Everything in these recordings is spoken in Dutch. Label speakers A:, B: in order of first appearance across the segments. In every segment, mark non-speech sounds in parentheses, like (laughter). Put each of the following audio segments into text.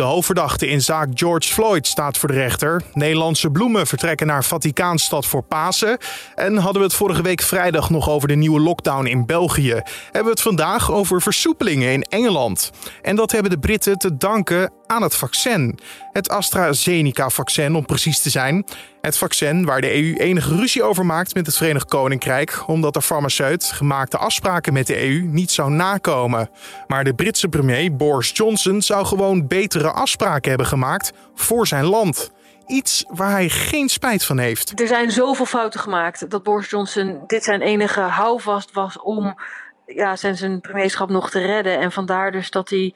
A: De hoofdverdachte in zaak George Floyd staat voor de rechter. Nederlandse bloemen vertrekken naar Vaticaanstad voor Pasen. En hadden we het vorige week vrijdag nog over de nieuwe lockdown in België. Hebben we het vandaag over versoepelingen in Engeland. En dat hebben de Britten te danken aan het vaccin. Het AstraZeneca-vaccin om precies te zijn. Het vaccin waar de EU enige ruzie over maakt met het Verenigd Koninkrijk, omdat de farmaceut gemaakte afspraken met de EU niet zou nakomen. Maar de Britse premier Boris Johnson zou gewoon betere afspraken hebben gemaakt voor zijn land. Iets waar hij geen spijt van heeft.
B: Er zijn zoveel fouten gemaakt dat Boris Johnson dit zijn enige houvast was om ja, zijn, zijn premierschap nog te redden. En vandaar dus dat hij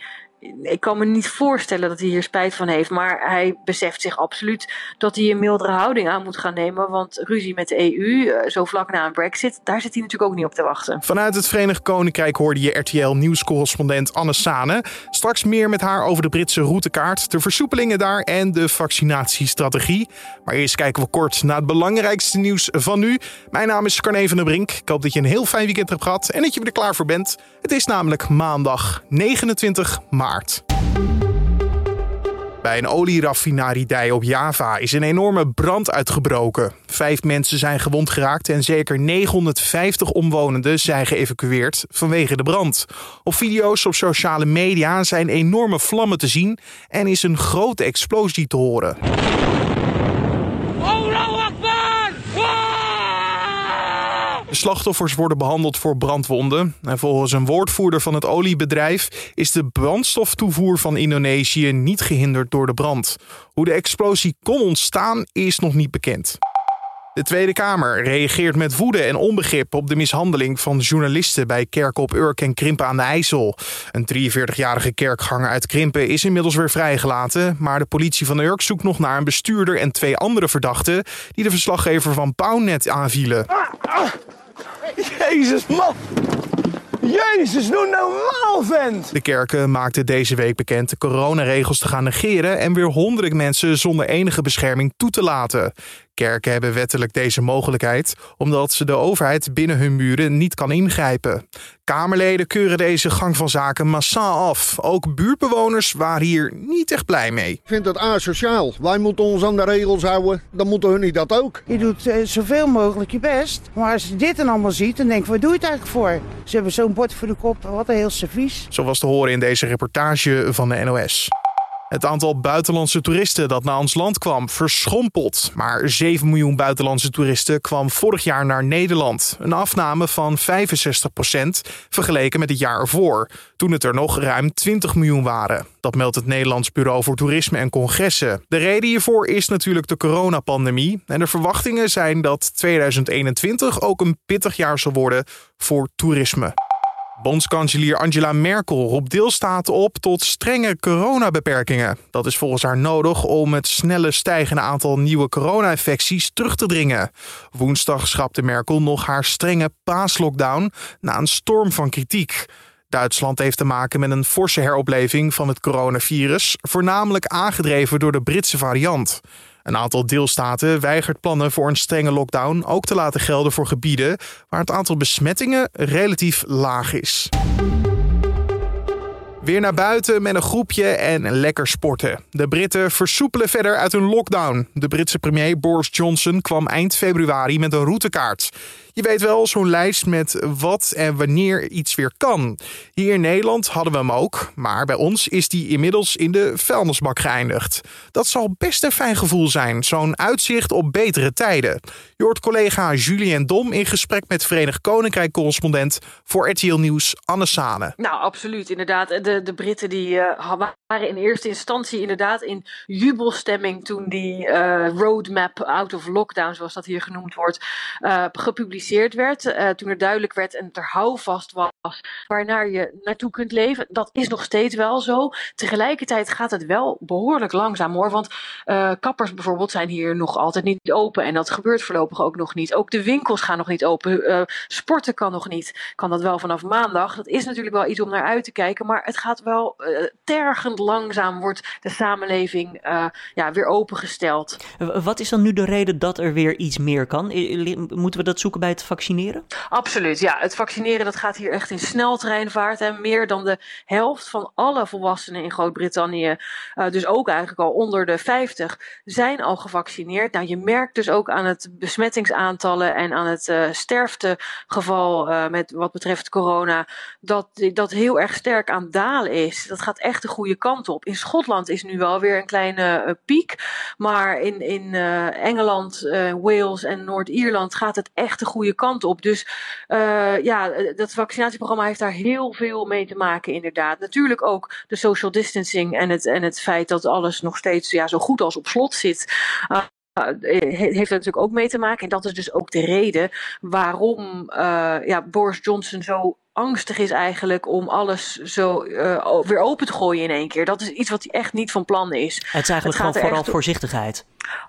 B: ik kan me niet voorstellen dat hij hier spijt van heeft. Maar hij beseft zich absoluut dat hij een mildere houding aan moet gaan nemen. Want ruzie met de EU, eh, zo vlak na een brexit, daar zit hij natuurlijk ook niet op te wachten.
A: Vanuit het Verenigd Koninkrijk hoorde je RTL-nieuwscorrespondent Anne Sane. Straks meer met haar over de Britse routekaart, de versoepelingen daar en de vaccinatiestrategie. Maar eerst kijken we kort naar het belangrijkste nieuws van nu. Mijn naam is Carne van der Brink. Ik hoop dat je een heel fijn weekend hebt gehad en dat je er klaar voor bent. Het is namelijk maandag 29 maart. Bij een olieraffinaridij op Java is een enorme brand uitgebroken. Vijf mensen zijn gewond geraakt en zeker 950 omwonenden zijn geëvacueerd vanwege de brand. Op video's op sociale media zijn enorme vlammen te zien en is een grote explosie te horen. Slachtoffers worden behandeld voor brandwonden. En volgens een woordvoerder van het oliebedrijf is de brandstoftoevoer van Indonesië niet gehinderd door de brand. Hoe de explosie kon ontstaan is nog niet bekend. De Tweede Kamer reageert met woede en onbegrip op de mishandeling van journalisten bij Kerkop Urk en Krimpen aan de IJssel. Een 43-jarige kerkganger uit Krimpen is inmiddels weer vrijgelaten, maar de politie van Urk zoekt nog naar een bestuurder en twee andere verdachten die de verslaggever van Pauwnet aanvielen. Ah, ah.
C: Jezus, man! Jezus, doe normaal, vent!
A: De kerken maakten deze week bekend de coronaregels te gaan negeren en weer honderden mensen zonder enige bescherming toe te laten. Kerken hebben wettelijk deze mogelijkheid, omdat ze de overheid binnen hun muren niet kan ingrijpen. Kamerleden keuren deze gang van zaken massaal af. Ook buurtbewoners waren hier niet echt blij mee. Ik
D: vind dat asociaal. Wij moeten ons aan de regels houden, dan moeten hun niet dat ook.
E: Je doet uh, zoveel mogelijk je best. Maar als je dit dan allemaal ziet, dan denk je, wat doe je het eigenlijk voor? Ze hebben zo'n bord voor de kop, wat een heel servies.
A: Zo was te horen in deze reportage van de NOS. Het aantal buitenlandse toeristen dat naar ons land kwam verschrompeld. Maar 7 miljoen buitenlandse toeristen kwam vorig jaar naar Nederland. Een afname van 65% vergeleken met het jaar ervoor, toen het er nog ruim 20 miljoen waren. Dat meldt het Nederlands Bureau voor Toerisme en Congressen. De reden hiervoor is natuurlijk de coronapandemie. En de verwachtingen zijn dat 2021 ook een pittig jaar zal worden voor toerisme. Bondskanselier Angela Merkel roept deelstaten op tot strenge coronabeperkingen. Dat is volgens haar nodig om het snelle stijgende aantal nieuwe corona-infecties terug te dringen. Woensdag schrapte Merkel nog haar strenge paaslockdown na een storm van kritiek. Duitsland heeft te maken met een forse heropleving van het coronavirus, voornamelijk aangedreven door de Britse variant. Een aantal deelstaten weigert plannen voor een strenge lockdown ook te laten gelden voor gebieden waar het aantal besmettingen relatief laag is. Weer naar buiten met een groepje en lekker sporten. De Britten versoepelen verder uit hun lockdown. De Britse premier Boris Johnson kwam eind februari met een routekaart. Je weet wel, zo'n lijst met wat en wanneer iets weer kan. Hier in Nederland hadden we hem ook, maar bij ons is die inmiddels in de vuilnisbak geëindigd. Dat zal best een fijn gevoel zijn, zo'n uitzicht op betere tijden. Je hoort collega Julien Dom in gesprek met Verenigd Koninkrijk-correspondent voor RTL Nieuws Anne Sane.
B: Nou, absoluut. Inderdaad, de, de Britten die, uh, waren in eerste instantie inderdaad in jubelstemming toen die uh, roadmap out of lockdown, zoals dat hier genoemd wordt, uh, gepubliceerd werd. Uh, toen er duidelijk werd en er houvast was waarnaar je naartoe kunt leven. Dat is nog steeds wel zo. Tegelijkertijd gaat het wel behoorlijk langzaam hoor. Want uh, kappers bijvoorbeeld zijn hier nog altijd niet open. En dat gebeurt voorlopig ook nog niet. Ook de winkels gaan nog niet open. sporten kan nog niet. Kan dat wel vanaf maandag. Dat is natuurlijk wel iets om naar uit te kijken. Maar het gaat wel tergend langzaam wordt de samenleving ja, weer opengesteld.
F: Wat is dan nu de reden dat er weer iets meer kan? Moeten we dat zoeken bij het vaccineren?
B: Absoluut, ja. Het vaccineren dat gaat hier echt in sneltreinvaart. En meer dan de helft van alle volwassenen in Groot-Brittannië, uh, dus ook eigenlijk al onder de 50, zijn al gevaccineerd. Nou, je merkt dus ook aan het besmettingsaantallen en aan het uh, sterftegeval uh, met wat betreft corona, dat dat heel erg sterk aan dalen is. Dat gaat echt de goede kant op. In Schotland is nu wel weer een kleine piek, maar in, in Engeland, Wales en Noord-Ierland gaat het echt de goede kant op. Dus ja, dat vaccinatieprogramma heeft daar heel veel mee te maken, inderdaad. Natuurlijk ook de social distancing en het, en het feit dat alles nog steeds ja, zo goed als op slot zit. Uh, heeft er natuurlijk ook mee te maken. En dat is dus ook de reden waarom uh, ja, Boris Johnson zo angstig is eigenlijk om alles zo uh, weer open te gooien in één keer. Dat is iets wat hij echt niet van plan is.
F: Het is eigenlijk het gewoon vooral voorzichtigheid.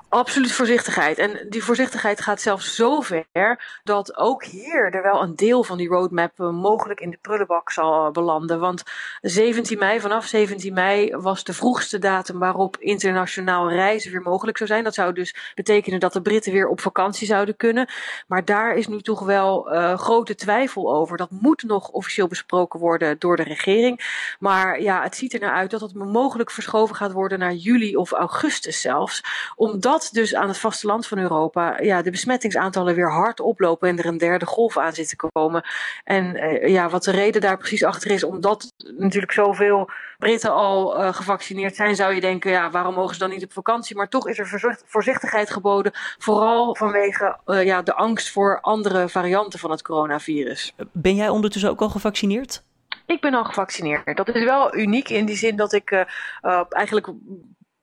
B: Absoluut voorzichtigheid. En die voorzichtigheid gaat zelfs zo ver dat ook hier er wel een deel van die roadmap uh, mogelijk in de prullenbak zal uh, belanden. Want 17 mei, vanaf 17 mei was de vroegste datum waarop internationaal reizen weer mogelijk zou zijn. Dat zou dus betekenen dat de Britten weer op vakantie zouden kunnen. Maar daar is nu toch wel uh, grote twijfel over. Dat moet nog officieel besproken worden door de regering. Maar ja, het ziet er naar uit dat het mogelijk verschoven gaat worden naar juli of augustus zelfs omdat dus aan het vasteland van Europa ja, de besmettingsaantallen weer hard oplopen en er een derde golf aan zit te komen. En uh, ja, wat de reden daar precies achter is, omdat natuurlijk zoveel Britten al uh, gevaccineerd zijn, zou je denken, ja, waarom mogen ze dan niet op vakantie? Maar toch is er voorzichtigheid geboden, vooral vanwege uh, ja, de angst voor andere varianten van het coronavirus.
F: Ben jij ondertussen ook al gevaccineerd?
B: Ik ben al gevaccineerd. Dat is wel uniek in die zin dat ik uh, eigenlijk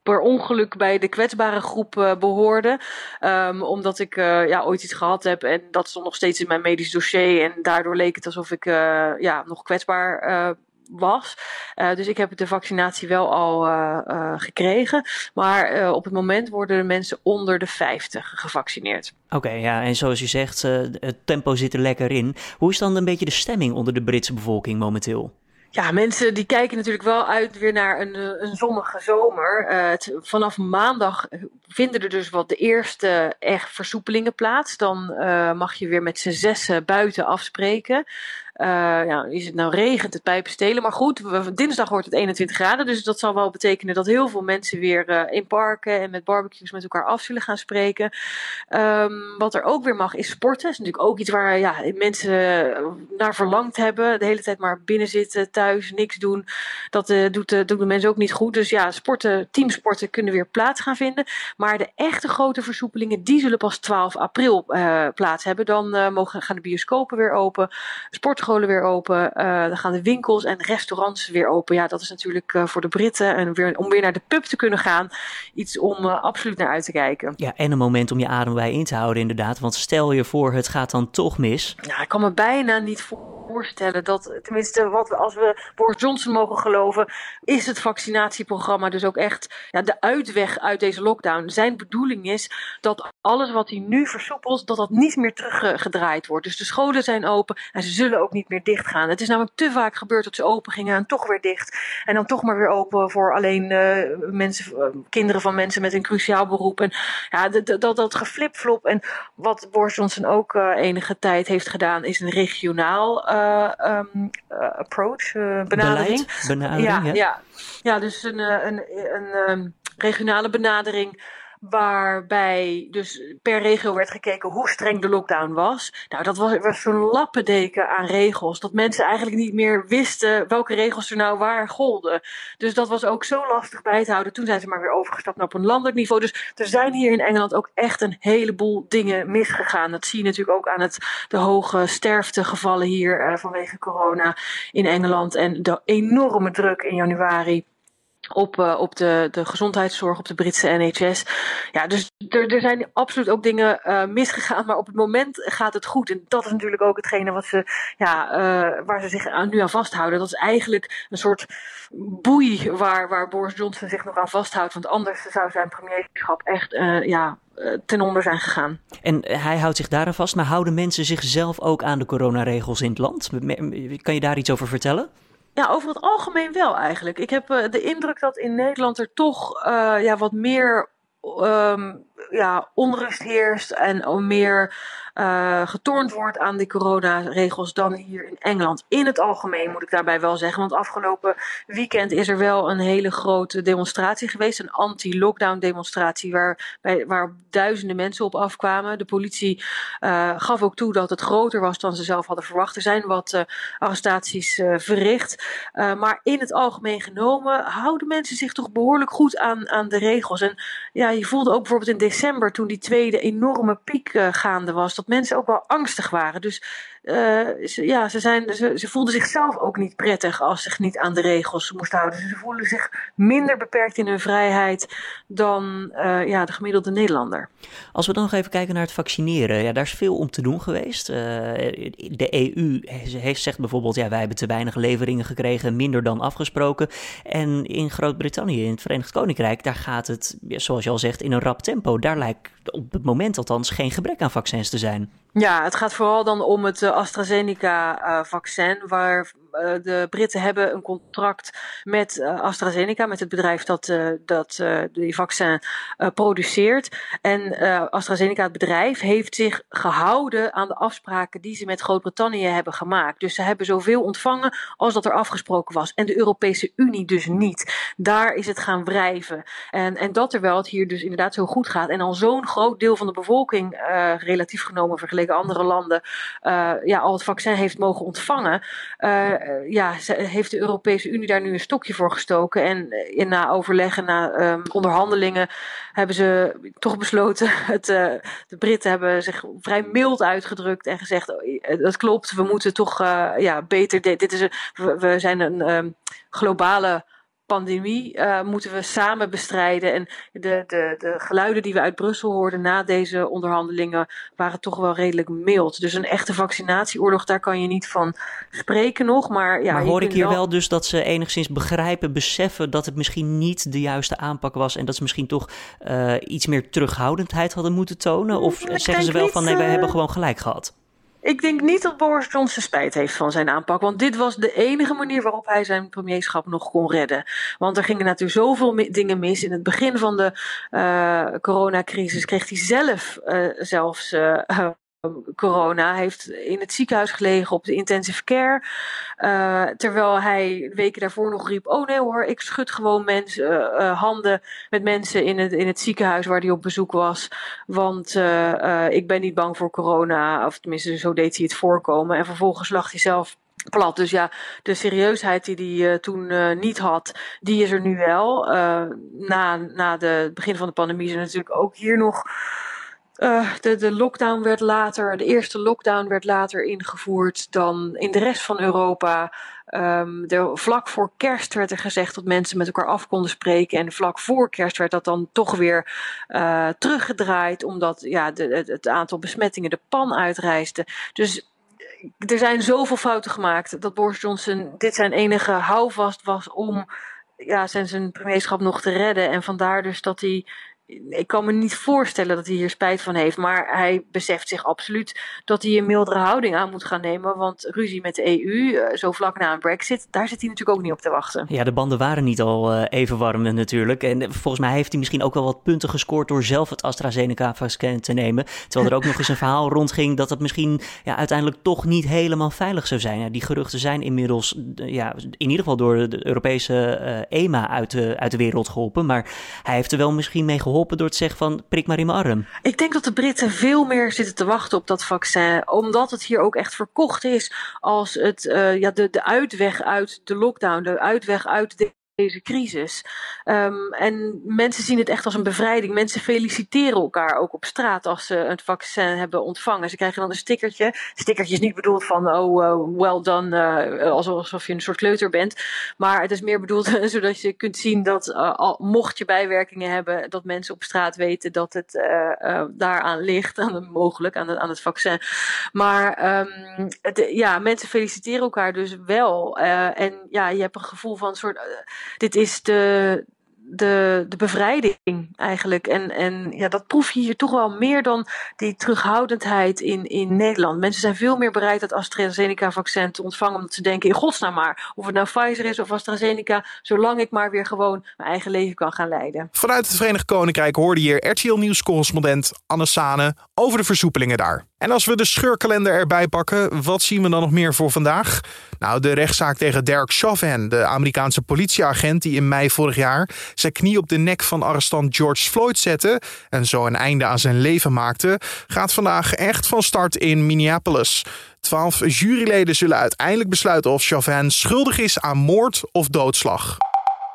B: per ongeluk bij de kwetsbare groep uh, behoorde. Um, omdat ik uh, ja, ooit iets gehad heb en dat stond nog steeds in mijn medisch dossier. En daardoor leek het alsof ik uh, ja, nog kwetsbaar was. dus ik heb de vaccinatie wel al gekregen. Maar op het moment worden de mensen onder de 50 gevaccineerd.
F: Oké, ja, en zoals je zegt, het tempo zit er lekker in. Hoe is dan een beetje de stemming onder de Britse bevolking momenteel?
B: Ja, mensen die kijken natuurlijk wel uit weer naar een, eh, een zonnige zomer. Het, vanaf maandag vinden er dus wat de eerste echt versoepelingen plaats. Dan uh, mag je weer met z'n zessen buiten afspreken. Ja, is het nou regent, het pijpen stelen. Maar goed, dinsdag wordt het 21 graden. Dus dat zal wel betekenen dat heel veel mensen weer uh, in parken en met barbecues met elkaar af zullen gaan spreken. Um, wat er ook weer mag is sporten. Dat is natuurlijk ook iets waar ja, mensen naar verlangd hebben. De hele tijd maar binnen zitten, thuis, niks doen. Dat uh, doet, doet de mensen ook niet goed. Dus ja, sporten, teamsporten kunnen weer plaats gaan vinden. Maar de echte grote versoepelingen, die zullen pas 12 april plaats hebben. Dan mogen, gaan de bioscopen weer open. Sport sportscholen weer open. Uh, dan gaan de winkels en restaurants weer open. Ja, dat is natuurlijk uh, voor de Britten en weer, om weer naar de pub te kunnen gaan. Iets om uh, absoluut naar uit te kijken.
F: Ja, en een moment om je adem bij in te houden inderdaad. Want stel je voor, het gaat dan toch mis.
B: Ja, ik kan me bijna niet voorstellen dat, tenminste wat we, als we Boris Johnson mogen geloven, is het vaccinatieprogramma dus ook echt ja, de uitweg uit deze lockdown. Zijn bedoeling is dat alles wat hij nu versoepelt, dat dat niet meer teruggedraaid wordt. Dus de scholen zijn open en ze zullen ook niet meer dicht gaan. Het is namelijk te vaak gebeurd dat ze open gingen en toch weer dicht. En dan toch maar weer open voor alleen uh, mensen, uh, kinderen van mensen met een cruciaal beroep. En ja, dat, dat, dat geflipflop. En wat Boris Johnson ook uh, enige tijd heeft gedaan, is een regionaal um, approach, benadering.
F: Beleid, benadering. Ja,
B: ja. ja. ja dus een, een, een, een um, regionale benadering waarbij dus per regio werd gekeken hoe streng de lockdown was. Nou, dat was, was zo'n lappendeken aan regels, dat mensen eigenlijk niet meer wisten welke regels er nou waar golden. Dus dat was ook zo lastig bij te houden. Toen zijn ze maar weer overgestapt naar op een landelijk niveau. Dus er zijn hier in Engeland ook echt een heleboel dingen misgegaan. Dat zie je natuurlijk ook aan het, de hoge sterftegevallen hier uh, vanwege corona in Engeland en de enorme druk in januari op, uh, op de, de gezondheidszorg, op de Britse NHS. Ja, dus er, er zijn absoluut ook dingen uh, misgegaan, maar op het moment gaat het goed. En dat is natuurlijk ook hetgene wat ze, ja, uh, waar ze zich nu aan vasthouden. Dat is eigenlijk een soort boei waar, waar Boris Johnson zich nog aan vasthoudt. Want anders zou zijn premierschap echt, ja, ten onder zijn gegaan.
F: En hij houdt zich daaraan vast, maar houden mensen zichzelf ook aan de coronaregels in het land? Kan je daar iets over vertellen?
B: Ja, over het algemeen wel eigenlijk. Ik heb de indruk dat in Nederland er toch ja, wat meer um, ja, onrust heerst en meer uh, getornd wordt aan die coronaregels dan hier in Engeland. In het algemeen moet ik daarbij wel zeggen, want afgelopen weekend is er wel een hele grote demonstratie geweest, een anti-lockdown demonstratie waar, bij, waar duizenden mensen op afkwamen. De politie uh, gaf ook toe dat het groter was dan ze zelf hadden verwacht. Er zijn wat uh, arrestaties verricht, maar in het algemeen genomen houden mensen zich toch behoorlijk goed aan, aan de regels. En ja, je voelde ook bijvoorbeeld in december, toen die tweede enorme piek uh, gaande was, dat mensen ook wel angstig waren. Dus uh, ze, ja, ze, zijn, ze, voelden zichzelf ook niet prettig als ze zich niet aan de regels moesten houden. Ze voelen zich minder beperkt in hun vrijheid dan uh, ja, de gemiddelde Nederlander.
F: Als we dan nog even kijken naar het vaccineren, ja, daar is veel om te doen geweest. Uh, de EU heeft, zegt bijvoorbeeld, ja, wij hebben te weinig leveringen gekregen, minder dan afgesproken. En in Groot-Brittannië, in het Verenigd Koninkrijk, daar gaat het, zoals je al zegt, in een rap tempo. Daar lijkt op het moment althans geen gebrek aan vaccins te zijn.
B: Ja, het gaat vooral dan om het AstraZeneca-vaccin, waar eh, de Britten hebben een contract met uh, AstraZeneca, met het bedrijf dat, uh, dat die vaccin produceert. En AstraZeneca, het bedrijf, heeft zich gehouden aan de afspraken die ze met Groot-Brittannië hebben gemaakt. Dus ze hebben zoveel ontvangen als dat er afgesproken was. En de Europese Unie dus niet. Daar is het gaan wrijven. En, en dat terwijl het hier dus inderdaad zo goed gaat. En al zo'n groot deel van de bevolking, relatief genomen vergeleken andere landen, ja, al het vaccin heeft mogen ontvangen. Uh, ja, heeft de Europese Unie daar nu een stokje voor gestoken. En in, na overleggen, na um, onderhandelingen, hebben ze toch besloten. (laughs) Het, uh, de Britten hebben zich vrij mild uitgedrukt en gezegd: oh, dat klopt, we moeten toch ja, beter. Dit is we, zijn een um, globale pandemie uh, moeten we samen bestrijden. En de, de, de geluiden die we uit Brussel hoorden na deze onderhandelingen waren toch wel redelijk mild. Dus een echte vaccinatieoorlog, daar kan je niet van spreken nog. Maar, ja,
F: maar hoor ik hier wel... dus dat ze enigszins begrijpen, beseffen dat het misschien niet de juiste aanpak was en dat ze misschien toch uh, iets meer terughoudendheid hadden moeten tonen? Of ik zeggen ze wel van nee, wij uh... hebben gewoon gelijk gehad?
B: Ik denk niet dat Boris Johnson spijt heeft van zijn aanpak. Want dit was de enige manier waarop hij zijn premierschap nog kon redden. Want er gingen natuurlijk zoveel dingen mis. In het begin van de uh, coronacrisis kreeg hij zelf uh, zelfs uh, (laughs) corona. heeft in het ziekenhuis gelegen op de intensive care. Uh, terwijl hij weken daarvoor nog riep: Oh nee hoor, ik schud gewoon uh, uh, handen met mensen in het, in het ziekenhuis waar hij op bezoek was. Want ik ben niet bang voor corona. Of tenminste, zo deed hij het voorkomen. En vervolgens lag hij zelf plat. Dus ja, de serieusheid die hij toen niet had, die is er nu wel. Na, na het begin van de pandemie is er natuurlijk ook hier nog uh, de, lockdown werd later, de eerste lockdown werd later ingevoerd dan in de rest van Europa. Um, de, vlak voor kerst werd er gezegd dat mensen met elkaar af konden spreken. En vlak voor kerst werd dat dan toch weer uh, teruggedraaid, omdat ja, de, het, aantal besmettingen de pan uitreisde. Dus er zijn zoveel fouten gemaakt dat Boris Johnson dit zijn enige houvast was om ja, zijn, zijn premierschap nog te redden. En vandaar dus dat hij ik kan me niet voorstellen dat hij hier spijt van heeft. Maar hij beseft zich absoluut dat hij een mildere houding aan moet gaan nemen. Want ruzie met de EU, eh, zo vlak na een brexit, daar zit hij natuurlijk ook niet op te wachten.
F: Ja, de banden waren niet al uh, even warm natuurlijk. En volgens mij heeft hij misschien ook wel wat punten gescoord door zelf het AstraZeneca-vaccin te nemen. Terwijl er ook nog eens een verhaal rondging dat het misschien ja, uiteindelijk toch niet helemaal veilig zou zijn. Ja, die geruchten zijn inmiddels ja, in ieder geval door de Europese EMA uit de, uit de wereld geholpen. Maar hij heeft er wel misschien mee geholpen door te zeggen van prik maar in mijn arm?
B: Ik denk dat de Britten veel meer zitten te wachten op dat vaccin. Omdat het hier ook echt verkocht is als het, uh, ja, de, de uitweg uit de lockdown. De uitweg uit de deze crisis. Um, en mensen zien het echt als een bevrijding. Mensen feliciteren elkaar ook op straat als ze het vaccin hebben ontvangen. Ze krijgen dan een stickertje. Stickertje is niet bedoeld van, oh, uh, well done, uh, alsof je een soort kleuter bent. Maar het is meer bedoeld (laughs) zodat je kunt zien dat, uh, al, mocht je bijwerkingen hebben, dat mensen op straat weten dat het daaraan ligt, aan, mogelijk aan, aan het vaccin. Maar um, het, ja, mensen feliciteren elkaar dus wel. en ja, je hebt een gevoel van een soort dit is de, de, de bevrijding eigenlijk. En, en ja, dat proef je hier toch wel meer dan die terughoudendheid in, in Nederland. Mensen zijn veel meer bereid dat AstraZeneca-vaccin te ontvangen, omdat ze denken: in godsnaam maar, of het nou Pfizer is of AstraZeneca, zolang ik maar weer gewoon mijn eigen leven kan gaan leiden.
A: Vanuit het Verenigd Koninkrijk hoorde hier RTL Nieuws-correspondent Anne Sane over de versoepelingen daar. En als we de scheurkalender erbij pakken, wat zien we dan nog meer voor vandaag? Nou, de rechtszaak tegen Derek Chauvin, de Amerikaanse politieagent die in mei vorig jaar zijn knie op de nek van arrestant George Floyd zette en zo een einde aan zijn leven maakte, gaat vandaag echt van start in Minneapolis. Twaalf juryleden zullen uiteindelijk besluiten of Chauvin schuldig is aan moord of doodslag.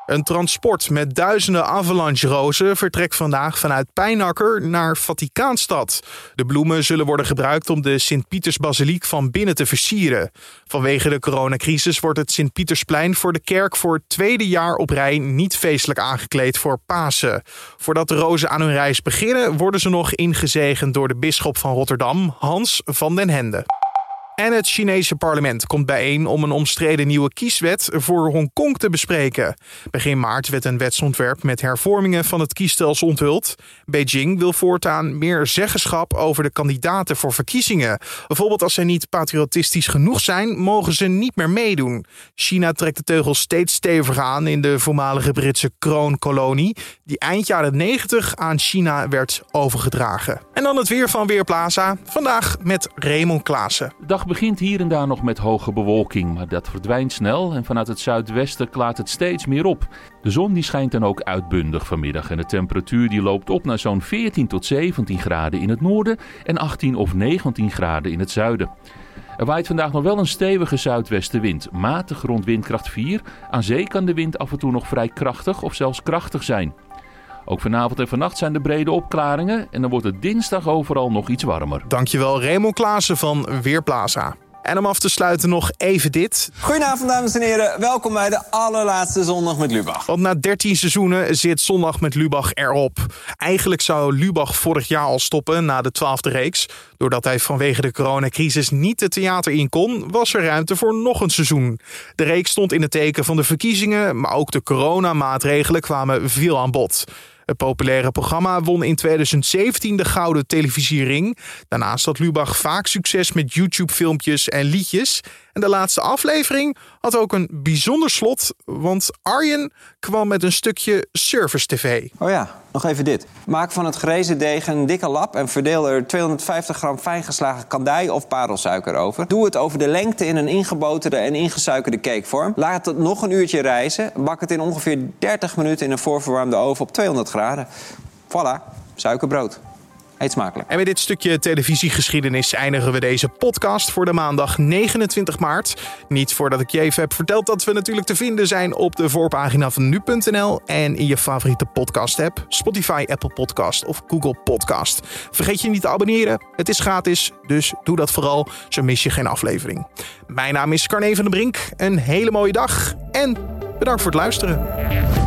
A: Een transport met duizenden avalanche-rozen vertrekt vandaag vanuit Pijnakker naar Vaticaanstad. De bloemen zullen worden gebruikt om de Sint-Pietersbasiliek van binnen te versieren. Vanwege de coronacrisis wordt het Sint-Pietersplein voor de kerk voor het tweede jaar op rij niet feestelijk aangekleed voor Pasen. Voordat de rozen aan hun reis beginnen, worden ze nog ingezegend door de bisschop van Rotterdam, Hans van den Hende. En het Chinese parlement komt bijeen om een omstreden nieuwe kieswet voor Hongkong te bespreken. Begin maart werd een wetsontwerp met hervormingen van het kiesstelsel onthuld. Beijing wil voortaan meer zeggenschap over de kandidaten voor verkiezingen. Bijvoorbeeld als zij niet patriotistisch genoeg zijn, mogen ze niet meer meedoen. China trekt de teugels steeds steviger aan in de voormalige Britse kroonkolonie, die eind jaren 90 aan China werd overgedragen. En dan het weer van Weerplaza. Vandaag met Raymond Klaassen
G: begint hier en daar nog met hoge bewolking, maar dat verdwijnt snel en vanuit het zuidwesten klaart het steeds meer op. De zon die schijnt dan ook uitbundig vanmiddag en de temperatuur die loopt op naar zo'n 14 tot 17 graden in het noorden en 18 of 19 graden in het zuiden. Er waait vandaag nog wel een stevige zuidwestenwind, matig rond windkracht 4. Aan zee kan de wind af en toe nog vrij krachtig of zelfs krachtig zijn. Ook vanavond en vannacht zijn er brede opklaringen en dan wordt het dinsdag overal nog iets warmer.
A: Dankjewel Raymond Klaassen van Weerplaza. En om af te sluiten nog even dit.
H: Goedenavond, dames en heren. Welkom bij de allerlaatste Zondag met Lubach.
A: Want na 13 seizoenen zit Zondag met Lubach erop. Eigenlijk zou Lubach vorig jaar al stoppen na de twaalfde reeks. Doordat hij vanwege de coronacrisis niet het theater in kon, was er ruimte voor nog een seizoen. De reeks stond in het teken van de verkiezingen, maar ook de coronamaatregelen kwamen veel aan bod. Het populaire programma won in 2017 de Gouden Televisiering. Daarnaast had Lubach vaak succes met YouTube-filmpjes en liedjes. En de laatste aflevering had ook een bijzonder slot, want Arjen kwam met een stukje Service TV.
H: Oh ja, nog even dit. Maak van het gerezen deeg een dikke lap en verdeel er 250 gram fijngeslagen kandij of parelsuiker over. Doe het over de lengte in een ingeboterde en ingesuikerde cakevorm. Laat het nog een uurtje rijzen. Bak het in ongeveer 30 minuten in een voorverwarmde oven op 200 graden. Voilà, suikerbrood. Eet smakelijk.
A: En met dit stukje televisiegeschiedenis eindigen we deze podcast voor de maandag 29 maart. Niet voordat ik je even heb verteld dat we natuurlijk te vinden zijn op de voorpagina van nu.nl en in je favoriete podcast app, Spotify, Apple Podcast of Google Podcast. Vergeet je niet te abonneren. Het is gratis, dus doe dat vooral, zo mis je geen aflevering. Mijn naam is Carne van den Brink. Een hele mooie dag en bedankt voor het luisteren.